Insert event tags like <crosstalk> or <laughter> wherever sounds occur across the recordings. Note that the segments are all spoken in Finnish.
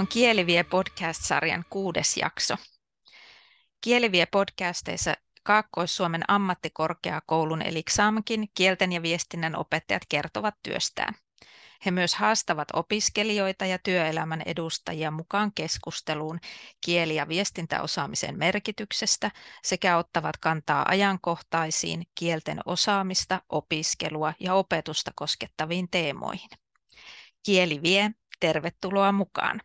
On Kielivie podcast-sarjan kuudes jakso. Kielivie podcasteissa Kaakkois-Suomen ammattikorkeakoulun eli XAMKin kielten ja viestinnän opettajat kertovat työstään. He myös haastavat opiskelijoita ja työelämän edustajia mukaan keskusteluun kieli- ja viestintäosaamisen merkityksestä sekä ottavat kantaa ajankohtaisiin kielten osaamista, opiskelua ja opetusta koskettaviin teemoihin. Kieli vie, tervetuloa mukaan.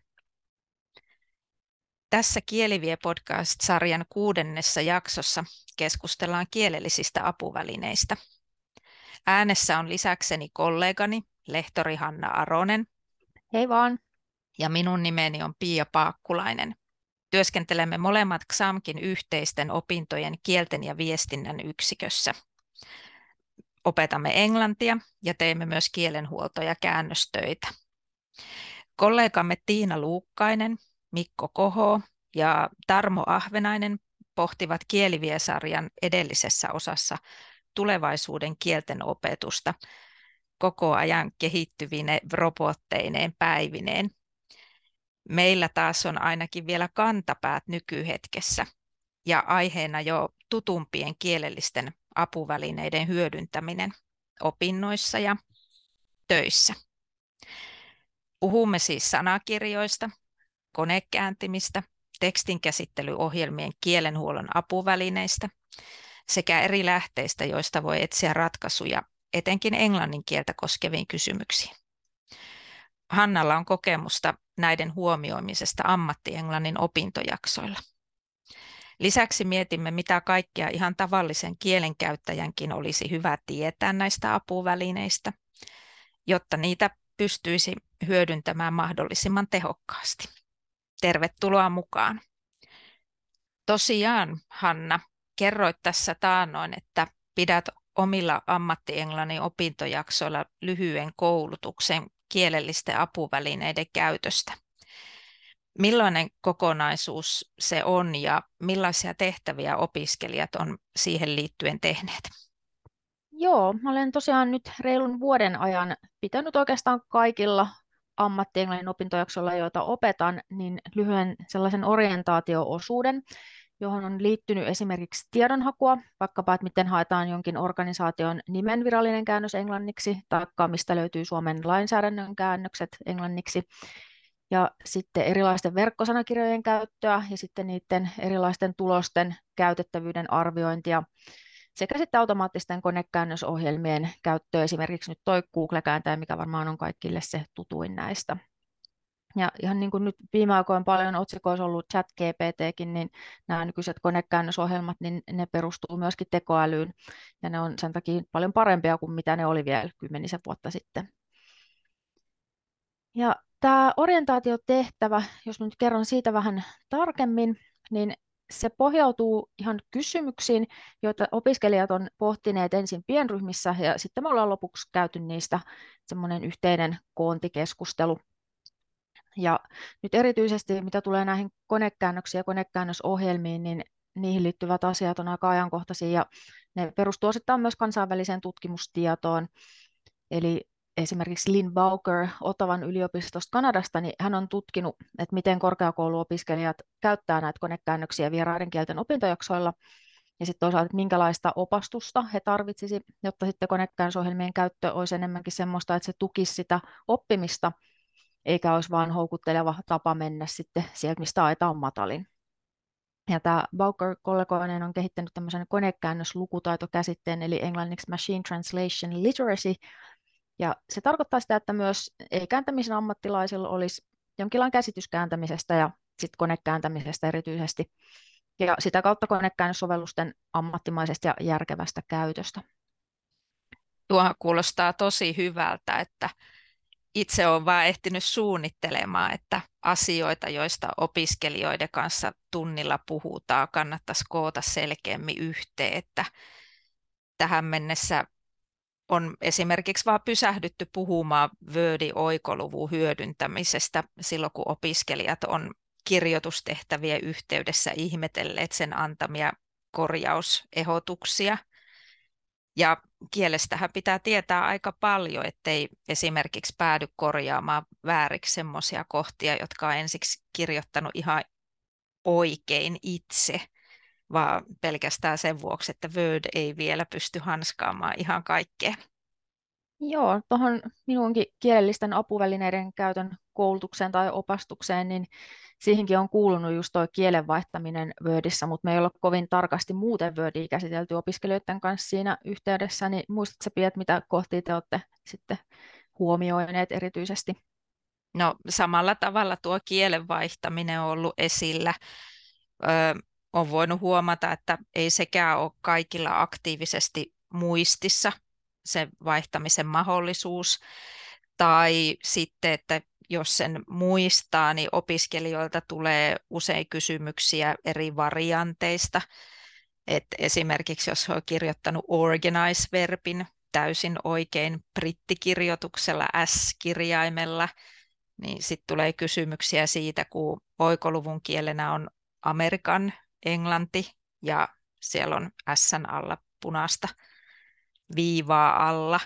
Tässä Kielivie podcast-sarjan kuudennessa jaksossa keskustellaan kielellisistä apuvälineistä. Äänessä on lisäkseni kollegani, lehtori Hanna Aronen. Hei vaan. Ja minun nimeni on Pia Paakkulainen. Työskentelemme molemmat XAMKin yhteisten opintojen kielten ja viestinnän yksikössä. Opetamme englantia ja teemme myös kielenhuolto- ja käännöstöitä. Kollegamme Tiina Luukkainen, Mikko Koho ja Tarmo Ahvenainen pohtivat kieliviesarjan edellisessä osassa tulevaisuuden kielten opetusta koko ajan kehittyvine robotteineen päivineen. Meillä taas on ainakin vielä kantapäät nykyhetkessä ja aiheena jo tutumpien kielellisten apuvälineiden hyödyntäminen opinnoissa ja töissä. Puhumme siis sanakirjoista, konekääntimistä, tekstinkäsittelyohjelmien kielenhuollon apuvälineistä sekä eri lähteistä, joista voi etsiä ratkaisuja etenkin englannin kieltä koskeviin kysymyksiin. Hannalla on kokemusta näiden huomioimisesta ammattienglannin opintojaksoilla. Lisäksi mietimme, mitä kaikkea ihan tavallisen kielenkäyttäjänkin olisi hyvä tietää näistä apuvälineistä, jotta niitä pystyisi hyödyntämään mahdollisimman tehokkaasti. Tervetuloa mukaan. Tosiaan, Hanna, kerroit tässä taannoin, että pidät omilla ammattienglannin opintojaksoilla lyhyen koulutuksen kielellisten apuvälineiden käytöstä. Millainen kokonaisuus se on ja millaisia tehtäviä opiskelijat on siihen liittyen tehneet? Joo, olen tosiaan nyt reilun vuoden ajan pitänyt oikeastaan kaikilla ammattienglannin opintojaksoilla, joita opetan, niin lyhyen sellaisen orientaatio-osuuden, johon on liittynyt esimerkiksi tiedonhakua, vaikkapa, että miten haetaan jonkin organisaation nimen virallinen käännös englanniksi, tai mistä löytyy Suomen lainsäädännön käännökset englanniksi, ja sitten erilaisten verkkosanakirjojen käyttöä ja sitten niiden erilaisten tulosten käytettävyyden arviointia sekä sitten automaattisten konekäännösohjelmien käyttöä, esimerkiksi nyt toi Google-kääntäjä, mikä varmaan on kaikille se tutuin näistä. Ja ihan niin kuin nyt viime aikoina paljon otsikoissa ollut chat GPTkin, niin nämä nykyiset konekäännösohjelmat, niin ne perustuu myöskin tekoälyyn, ja ne on sen takia paljon parempia kuin mitä ne oli vielä kymmenisen vuotta sitten. Ja tämä orientaatiotehtävä, jos nyt kerron siitä vähän tarkemmin, niin se pohjautuu ihan kysymyksiin, joita opiskelijat on pohtineet ensin pienryhmissä ja sitten me ollaan lopuksi käyty niistä semmoinen yhteinen koontikeskustelu. Ja nyt erityisesti mitä tulee näihin konekäännöksiin ja konekäännösohjelmiin, niin niihin liittyvät asiat on aika ajankohtaisia ja ne perustuu osittain myös kansainväliseen tutkimustietoon. Eli esimerkiksi Lynn Bowker Ottavan yliopistosta Kanadasta, niin hän on tutkinut, että miten korkeakouluopiskelijat käyttää näitä konekäännöksiä vieraiden kielten opintojaksoilla, ja sitten toisaalta, että minkälaista opastusta he tarvitsisi, jotta sitten konekäännösohjelmien käyttö olisi enemmänkin semmoista, että se tukisi sitä oppimista, eikä olisi vain houkutteleva tapa mennä sitten sieltä, mistä aita on matalin. Ja tämä Bowker-kollegoinen on kehittänyt tämmöisen konekäännöslukutaitokäsitteen, eli englanniksi Machine Translation Literacy, ja se tarkoittaa sitä, että myös ei-kääntämisen ammattilaisilla olisi jonkinlainen käsitys kääntämisestä ja sitten konekääntämisestä erityisesti. Ja sitä kautta konekäännössovellusten ammattimaisesta ja järkevästä käytöstä. Tuo kuulostaa tosi hyvältä, että itse olen vain ehtinyt suunnittelemaan, että asioita, joista opiskelijoiden kanssa tunnilla puhutaan, kannattaisi koota selkeämmin yhteen, että tähän mennessä on esimerkiksi vaan pysähdytty puhumaan Wordin oikoluvun hyödyntämisestä silloin, kun opiskelijat on kirjoitustehtävien yhteydessä ihmetelleet sen antamia korjausehdotuksia. Ja kielestähän pitää tietää aika paljon, ettei esimerkiksi päädy korjaamaan vääriksi semmoisia kohtia, jotka on ensiksi kirjoittanut ihan oikein itse, vaan pelkästään sen vuoksi, että Word ei vielä pysty hanskaamaan ihan kaikkea. Joo, tuohon minunkin kielellisten apuvälineiden käytön koulutukseen tai opastukseen, niin siihenkin on kuulunut just tuo kielen vaihtaminen Wordissä, mutta me ei ole kovin tarkasti muuten Wordia käsitelty opiskelijoiden kanssa siinä yhteydessä, niin muistatko Piet, mitä kohtia te olette sitten huomioineet erityisesti? No samalla tavalla tuo kielen vaihtaminen on ollut esillä. Öö, on voinut huomata, että ei sekään ole kaikilla aktiivisesti muistissa se vaihtamisen mahdollisuus. Tai sitten, että jos sen muistaa, niin opiskelijoilta tulee usein kysymyksiä eri varianteista. Et esimerkiksi jos on kirjoittanut organize-verbin täysin oikein brittikirjoituksella S-kirjaimella, niin sitten tulee kysymyksiä siitä, kun oikoluvun kielenä on Amerikan englanti ja siellä on S alla punaista viivaa alla.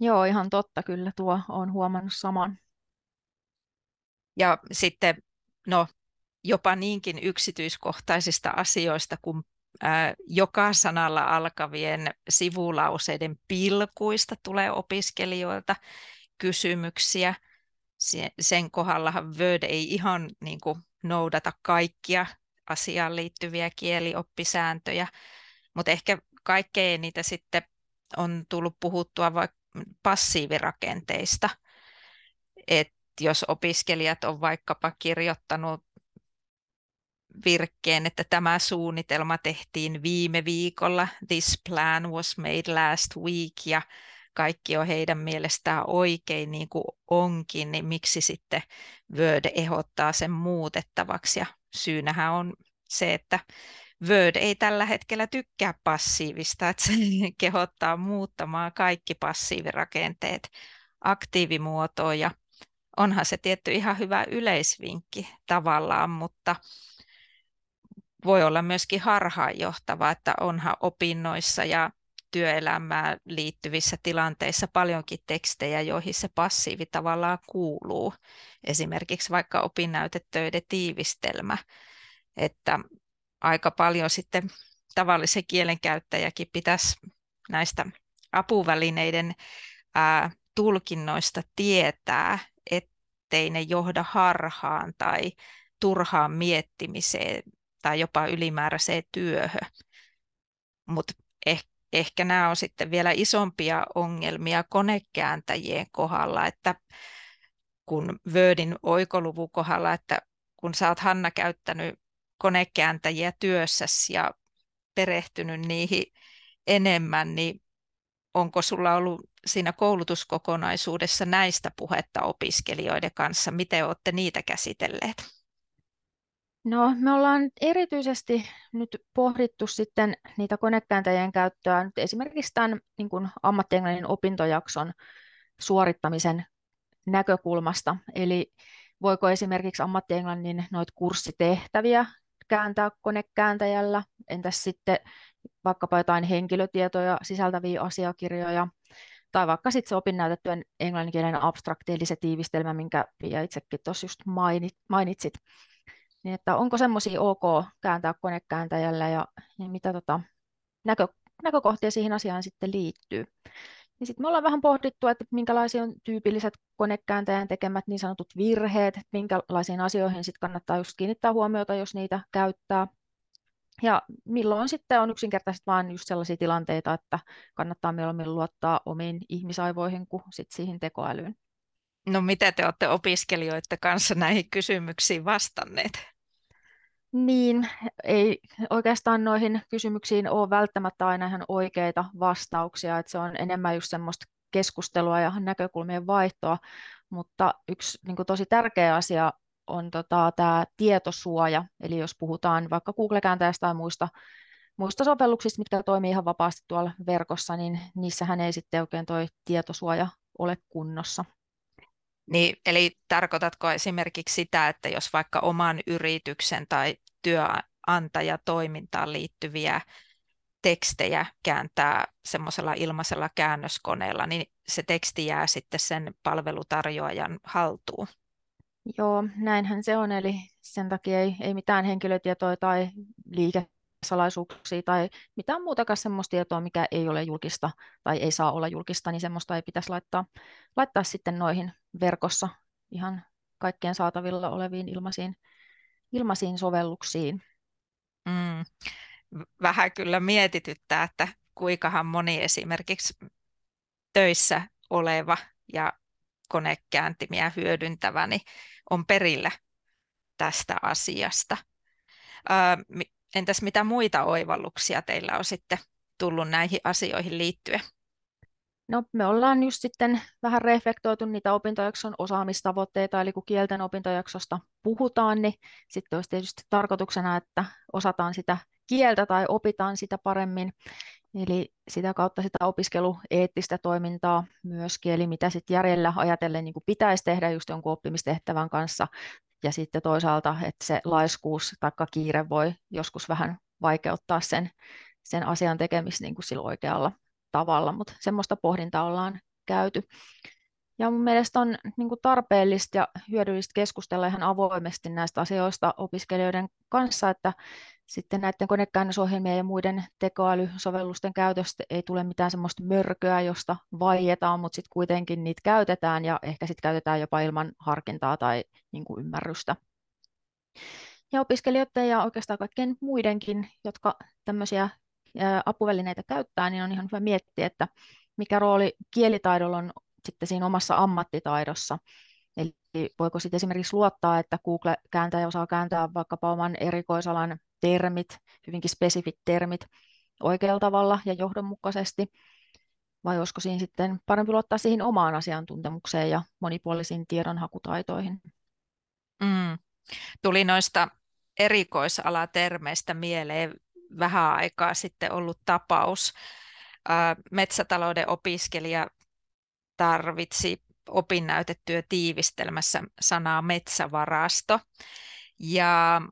Joo, ihan totta kyllä tuo on huomannut saman. Ja sitten no, jopa niinkin yksityiskohtaisista asioista kuin ää, joka sanalla alkavien sivulauseiden pilkuista tulee opiskelijoilta kysymyksiä. Sen kohdallahan Word ei ihan niin kuin, noudata kaikkia asiaan liittyviä kielioppisääntöjä, mutta ehkä kaikkein niitä sitten on tullut puhuttua vaikka passiivirakenteista. Et jos opiskelijat on vaikkapa kirjoittanut virkkeen, että tämä suunnitelma tehtiin viime viikolla, this plan was made last week, ja kaikki on heidän mielestään oikein niin kuin onkin, niin miksi sitten Word ehdottaa sen muutettavaksi. Ja syynähän on se, että Word ei tällä hetkellä tykkää passiivista, että se <laughs> kehottaa muuttamaan kaikki passiivirakenteet aktiivimuotoon ja onhan se tietty ihan hyvä yleisvinkki tavallaan, mutta voi olla myöskin harhaanjohtava, että onhan opinnoissa ja työelämään liittyvissä tilanteissa paljonkin tekstejä, joihin se passiivi tavallaan kuuluu. Esimerkiksi vaikka opinnäytetöiden tiivistelmä, että aika paljon sitten tavallisen kielenkäyttäjäkin pitäisi näistä apuvälineiden ää, tulkinnoista tietää, ettei ne johda harhaan tai turhaan miettimiseen tai jopa ylimääräiseen työhön. Mutta ehkä ehkä nämä on sitten vielä isompia ongelmia konekääntäjien kohdalla, että kun Wordin oikoluvun kohdalla, että kun sä oot Hanna käyttänyt konekääntäjiä työssäsi ja perehtynyt niihin enemmän, niin onko sulla ollut siinä koulutuskokonaisuudessa näistä puhetta opiskelijoiden kanssa? Miten olette niitä käsitelleet? No, me ollaan erityisesti nyt pohdittu sitten niitä konekääntäjien käyttöä nyt esimerkiksi tämän niin kuin ammattienglannin opintojakson suorittamisen näkökulmasta. Eli voiko esimerkiksi ammattienglannin noita kurssitehtäviä kääntää konekääntäjällä, entäs sitten vaikkapa jotain henkilötietoja sisältäviä asiakirjoja, tai vaikka sitten se opinnäytettyjen englanninkielinen abstrakti, eli se tiivistelmä, minkä Pia itsekin tuossa just mainitsit. Niin että onko semmoisia ok kääntää konekääntäjällä ja, ja mitä tota, näkö, näkökohtia siihen asiaan sitten liittyy. Ja sitten me ollaan vähän pohdittu, että minkälaisia on tyypilliset konekääntäjän tekemät niin sanotut virheet, että minkälaisiin asioihin sitten kannattaa just kiinnittää huomiota, jos niitä käyttää. Ja milloin sitten on yksinkertaisesti vain just sellaisia tilanteita, että kannattaa mieluummin luottaa omiin ihmisaivoihin kuin sit siihen tekoälyyn. No mitä te olette opiskelijoiden kanssa näihin kysymyksiin vastanneet? Niin, ei oikeastaan noihin kysymyksiin ole välttämättä aina ihan oikeita vastauksia, että se on enemmän just semmoista keskustelua ja näkökulmien vaihtoa, mutta yksi niin kuin tosi tärkeä asia on tota, tämä tietosuoja, eli jos puhutaan vaikka Google-kääntäjästä tai muista, muista sovelluksista, mitkä toimii ihan vapaasti tuolla verkossa, niin niissähän ei sitten oikein tuo tietosuoja ole kunnossa. Niin, eli tarkoitatko esimerkiksi sitä, että jos vaikka oman yrityksen tai työnantajatoimintaan liittyviä tekstejä kääntää semmoisella ilmaisella käännöskoneella, niin se teksti jää sitten sen palvelutarjoajan haltuun. Joo, näinhän se on, eli sen takia ei, ei mitään henkilötietoja tai liikesalaisuuksia tai mitään muutakaan semmoista tietoa, mikä ei ole julkista tai ei saa olla julkista, niin semmoista ei pitäisi laittaa, laittaa sitten noihin verkossa ihan kaikkien saatavilla oleviin ilmaisiin, ilmaisiin sovelluksiin. Mm. Vähän kyllä mietityttää, että kuinkahan moni esimerkiksi töissä oleva ja konekääntimiä hyödyntävä niin on perillä tästä asiasta. Entäs mitä muita oivalluksia teillä on sitten tullut näihin asioihin liittyen? No, me ollaan just sitten vähän reflektoitu niitä opintojakson osaamistavoitteita, eli kun kielten opintojaksosta puhutaan, niin sitten olisi tietysti tarkoituksena, että osataan sitä kieltä tai opitaan sitä paremmin. Eli sitä kautta sitä opiskelueettistä toimintaa myöskin, eli mitä sitten järjellä ajatellen niin kuin pitäisi tehdä just jonkun oppimistehtävän kanssa, ja sitten toisaalta, että se laiskuus tai kiire voi joskus vähän vaikeuttaa sen, sen asian tekemistä niin kuin sillä oikealla tavalla, mutta semmoista pohdintaa ollaan käyty. Ja mun mielestä on niin kuin tarpeellista ja hyödyllistä keskustella ihan avoimesti näistä asioista opiskelijoiden kanssa, että sitten näiden konekäännösohjelmien ja muiden tekoälysovellusten käytöstä ei tule mitään semmoista mörköä, josta vaietaan, mutta sitten kuitenkin niitä käytetään ja ehkä sitten käytetään jopa ilman harkintaa tai niin kuin ymmärrystä. Ja opiskelijoiden ja oikeastaan kaikkien muidenkin, jotka tämmöisiä apuvälineitä käyttää, niin on ihan hyvä miettiä, että mikä rooli kielitaidolla on sitten siinä omassa ammattitaidossa. Eli voiko sitten esimerkiksi luottaa, että Google-kääntäjä osaa kääntää vaikkapa oman erikoisalan termit, hyvinkin spesifit termit oikealla tavalla ja johdonmukaisesti, vai olisiko siinä sitten parempi luottaa siihen omaan asiantuntemukseen ja monipuolisiin tiedonhakutaitoihin? Mm. Tuli noista erikoisalatermeistä mieleen vähän aikaa sitten ollut tapaus. Metsätalouden opiskelija tarvitsi opinnäytetyö tiivistelmässä sanaa metsävarasto. Ja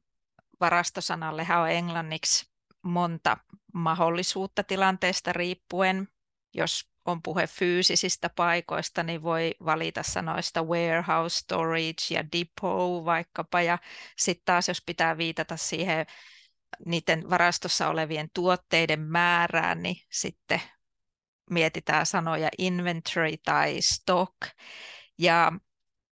varastosanallehan on englanniksi monta mahdollisuutta tilanteesta riippuen. Jos on puhe fyysisistä paikoista, niin voi valita sanoista warehouse, storage ja depot vaikkapa. Ja sitten taas, jos pitää viitata siihen niiden varastossa olevien tuotteiden määrään, niin sitten mietitään sanoja inventory tai stock. Ja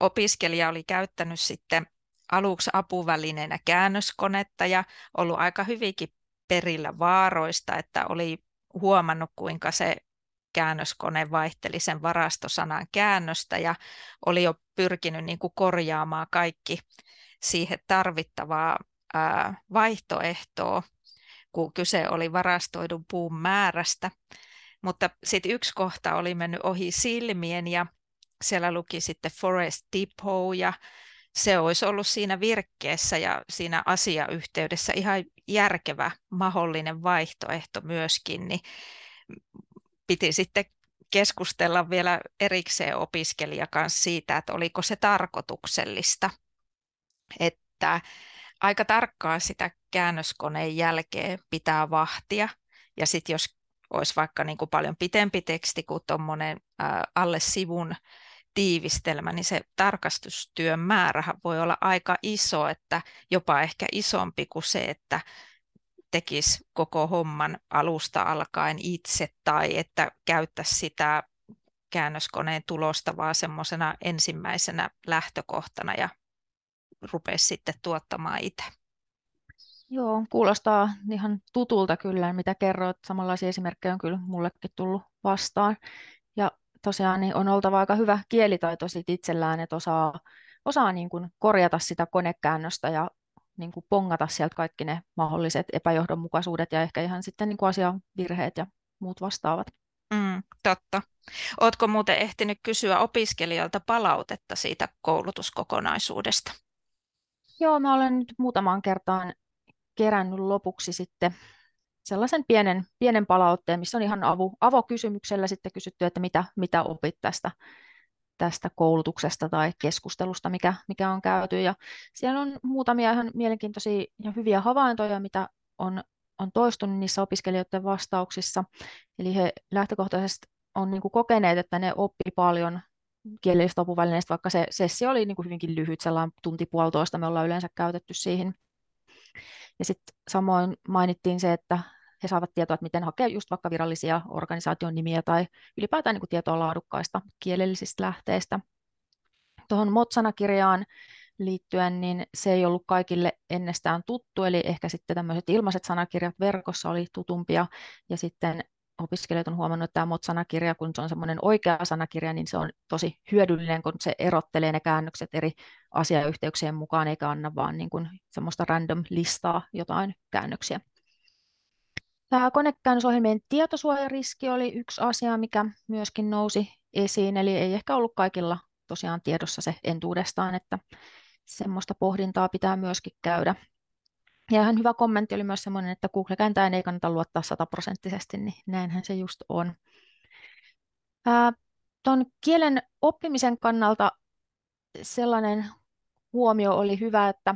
opiskelija oli käyttänyt sitten aluksi apuvälineenä käännöskonetta ja ollut aika hyvinkin perillä vaaroista, että oli huomannut, kuinka se käännöskone vaihteli sen varastosanan käännöstä ja oli jo pyrkinyt niin kuin korjaamaan kaikki siihen tarvittavaa vaihtoehtoa, kun kyse oli varastoidun puun määrästä. Mutta sitten yksi kohta oli mennyt ohi silmien ja siellä luki sitten Forest Depot ja se olisi ollut siinä virkkeessä ja siinä asiayhteydessä ihan järkevä mahdollinen vaihtoehto myöskin, niin piti sitten keskustella vielä erikseen opiskelija kanssa siitä, että oliko se tarkoituksellista, että aika tarkkaa sitä käännöskoneen jälkeen pitää vahtia. Ja sitten jos olisi vaikka niin kuin paljon pitempi teksti kuin tuommoinen alle sivun tiivistelmä, niin se tarkastustyön määrä voi olla aika iso, että jopa ehkä isompi kuin se, että tekisi koko homman alusta alkaen itse tai että käyttäisi sitä käännöskoneen tulosta vaan semmoisena ensimmäisenä lähtökohtana ja rupesi sitten tuottamaan itse. Joo, kuulostaa ihan tutulta kyllä, mitä kerroit. Samanlaisia esimerkkejä on kyllä mullekin tullut vastaan. Ja tosiaan niin on oltava aika hyvä kielitaito sit itsellään, että osaa, osaa niin kuin korjata sitä konekäännöstä ja niin kuin pongata sieltä kaikki ne mahdolliset epäjohdonmukaisuudet ja ehkä ihan sitten niin kuin asiavirheet ja muut vastaavat. Mm, totta. Oletko muuten ehtinyt kysyä opiskelijoilta palautetta siitä koulutuskokonaisuudesta? Joo, mä olen nyt muutamaan kertaan kerännyt lopuksi sitten sellaisen pienen, pienen palautteen, missä on ihan avu, avokysymyksellä sitten kysytty, että mitä, mitä opit tästä, tästä koulutuksesta tai keskustelusta, mikä, mikä on käyty. Ja siellä on muutamia ihan mielenkiintoisia ja hyviä havaintoja, mitä on on toistunut niissä opiskelijoiden vastauksissa. Eli he lähtökohtaisesti on niin kokeneet, että ne oppi paljon kielellisistä apuvälineistä, vaikka se sessio oli niin kuin hyvinkin lyhyt, sellainen tunti puolitoista me ollaan yleensä käytetty siihen. Ja sitten samoin mainittiin se, että he saavat tietoa, että miten hakea just vaikka virallisia organisaation nimiä tai ylipäätään niin kuin tietoa laadukkaista kielellisistä lähteistä. Tuohon MOT-sanakirjaan liittyen, niin se ei ollut kaikille ennestään tuttu, eli ehkä sitten tämmöiset ilmaiset sanakirjat verkossa oli tutumpia, ja sitten opiskelijat on huomannut, että tämä MOT-sanakirja, kun se on semmoinen oikea sanakirja, niin se on tosi hyödyllinen, kun se erottelee ne käännökset eri asiayhteyksien mukaan, eikä anna vaan niin kuin semmoista random listaa jotain käännöksiä. Tämä konekäännösohjelmien tietosuojariski oli yksi asia, mikä myöskin nousi esiin, eli ei ehkä ollut kaikilla tosiaan tiedossa se entuudestaan, että semmoista pohdintaa pitää myöskin käydä. Ja ihan hyvä kommentti oli myös semmoinen, että Google-kääntäjän ei kannata luottaa sataprosenttisesti, niin näinhän se just on. Tuon kielen oppimisen kannalta sellainen huomio oli hyvä, että,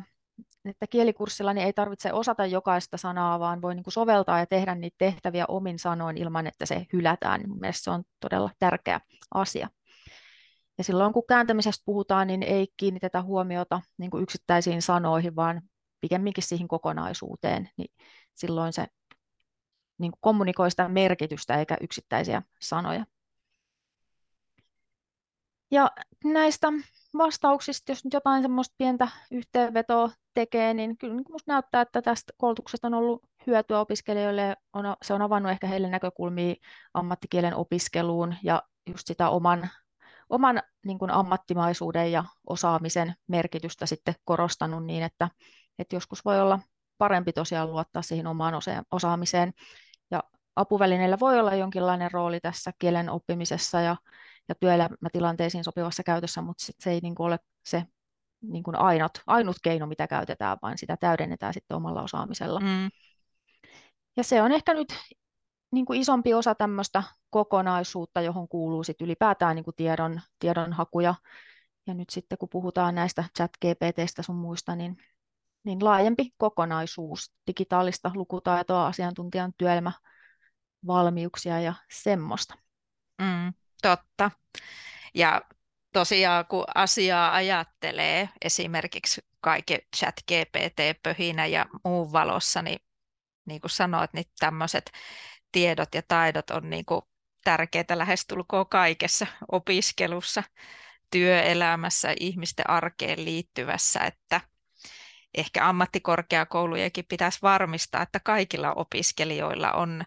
että kielikurssilla niin ei tarvitse osata jokaista sanaa, vaan voi niin kuin soveltaa ja tehdä niitä tehtäviä omin sanoin ilman, että se hylätään. Mielestäni se on todella tärkeä asia. Ja silloin kun kääntämisestä puhutaan, niin ei kiinnitetä huomiota niin kuin yksittäisiin sanoihin, vaan pikemminkin siihen kokonaisuuteen, niin silloin se niin kuin kommunikoi sitä merkitystä eikä yksittäisiä sanoja. Ja näistä vastauksista, jos nyt jotain semmoista pientä yhteenvetoa tekee, niin kyllä niin minusta näyttää, että tästä koulutuksesta on ollut hyötyä opiskelijoille. Se on avannut ehkä heille näkökulmia ammattikielen opiskeluun ja just sitä oman oman niin kuin ammattimaisuuden ja osaamisen merkitystä sitten korostanut niin, että, että joskus voi olla parempi tosiaan luottaa siihen omaan osaamiseen. Ja apuvälineillä voi olla jonkinlainen rooli tässä kielen oppimisessa ja, ja työelämätilanteisiin sopivassa käytössä, mutta sit se ei niin kuin ole se niin kuin ainut, ainut keino, mitä käytetään, vaan sitä täydennetään sitten omalla osaamisella. Mm. Ja se on ehkä nyt niin kuin isompi osa tämmöistä kokonaisuutta, johon kuuluu sit ylipäätään niin kuin tiedon, tiedonhaku. Ja, nyt sitten kun puhutaan näistä chat GPTstä sun muista, niin, niin laajempi kokonaisuus, digitaalista lukutaitoa, asiantuntijan työelämävalmiuksia ja semmoista. Mm, totta. Ja tosiaan kun asiaa ajattelee, esimerkiksi kaikki chat GPT-pöhinä ja muun valossa, niin niin kuin sanoit, niin tämmöiset tiedot ja taidot on niin kuin tärkeitä lähestulkoon kaikessa opiskelussa, työelämässä, ihmisten arkeen liittyvässä, että ehkä ammattikorkeakoulujakin pitäisi varmistaa, että kaikilla opiskelijoilla on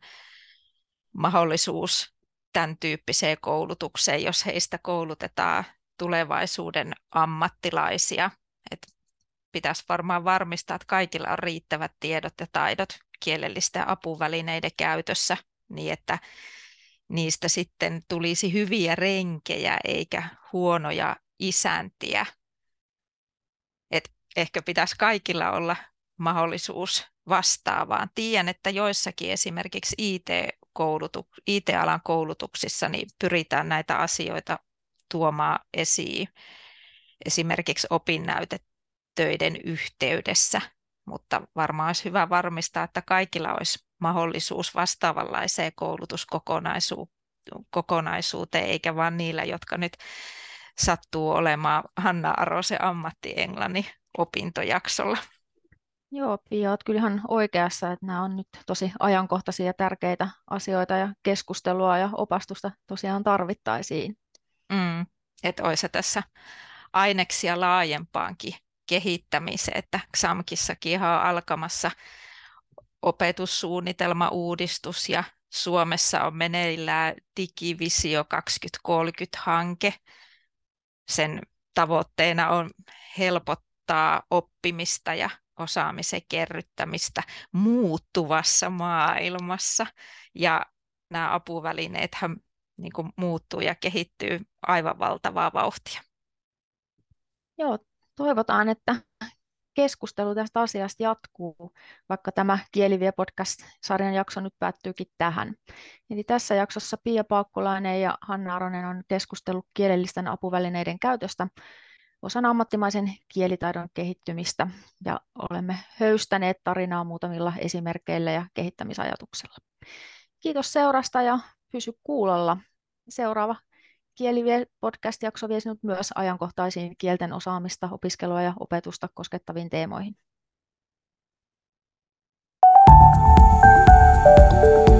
mahdollisuus tämän tyyppiseen koulutukseen, jos heistä koulutetaan tulevaisuuden ammattilaisia. Et pitäisi varmaan varmistaa, että kaikilla on riittävät tiedot ja taidot kielellisten apuvälineiden käytössä niin, että niistä sitten tulisi hyviä renkejä eikä huonoja isäntiä. Ehkä pitäisi kaikilla olla mahdollisuus vastaavaan. Tiedän, että joissakin esimerkiksi IT-koulutu- IT-alan koulutuksissa niin pyritään näitä asioita tuomaan esiin esimerkiksi opinnäytetöiden yhteydessä – mutta varmaan olisi hyvä varmistaa, että kaikilla olisi mahdollisuus vastaavanlaiseen koulutuskokonaisuuteen, eikä vain niillä, jotka nyt sattuu olemaan Hanna Arosen ammatti-englannin opintojaksolla. Joo, Pia, olet kyllä ihan oikeassa, että nämä on nyt tosi ajankohtaisia ja tärkeitä asioita ja keskustelua ja opastusta tosiaan tarvittaisiin. Mm, että olisi tässä aineksia laajempaankin kehittämiseen, että XAMKissakin ihan on alkamassa opetussuunnitelmauudistus ja Suomessa on meneillään Digivisio 2030-hanke. Sen tavoitteena on helpottaa oppimista ja osaamisen kerryttämistä muuttuvassa maailmassa. Ja nämä apuvälineethän niin muuttuu ja kehittyy aivan valtavaa vauhtia. Joo, toivotaan, että keskustelu tästä asiasta jatkuu, vaikka tämä Kielivie podcast-sarjan jakso nyt päättyykin tähän. Eli tässä jaksossa Pia Paukkulainen ja Hanna Aronen on keskustellut kielellisten apuvälineiden käytöstä osana ammattimaisen kielitaidon kehittymistä ja olemme höystäneet tarinaa muutamilla esimerkkeillä ja kehittämisajatuksella. Kiitos seurasta ja pysy kuulolla. Seuraava Kieli-podcast-jakso vie sinut myös ajankohtaisiin kielten osaamista, opiskelua ja opetusta koskettaviin teemoihin. thank you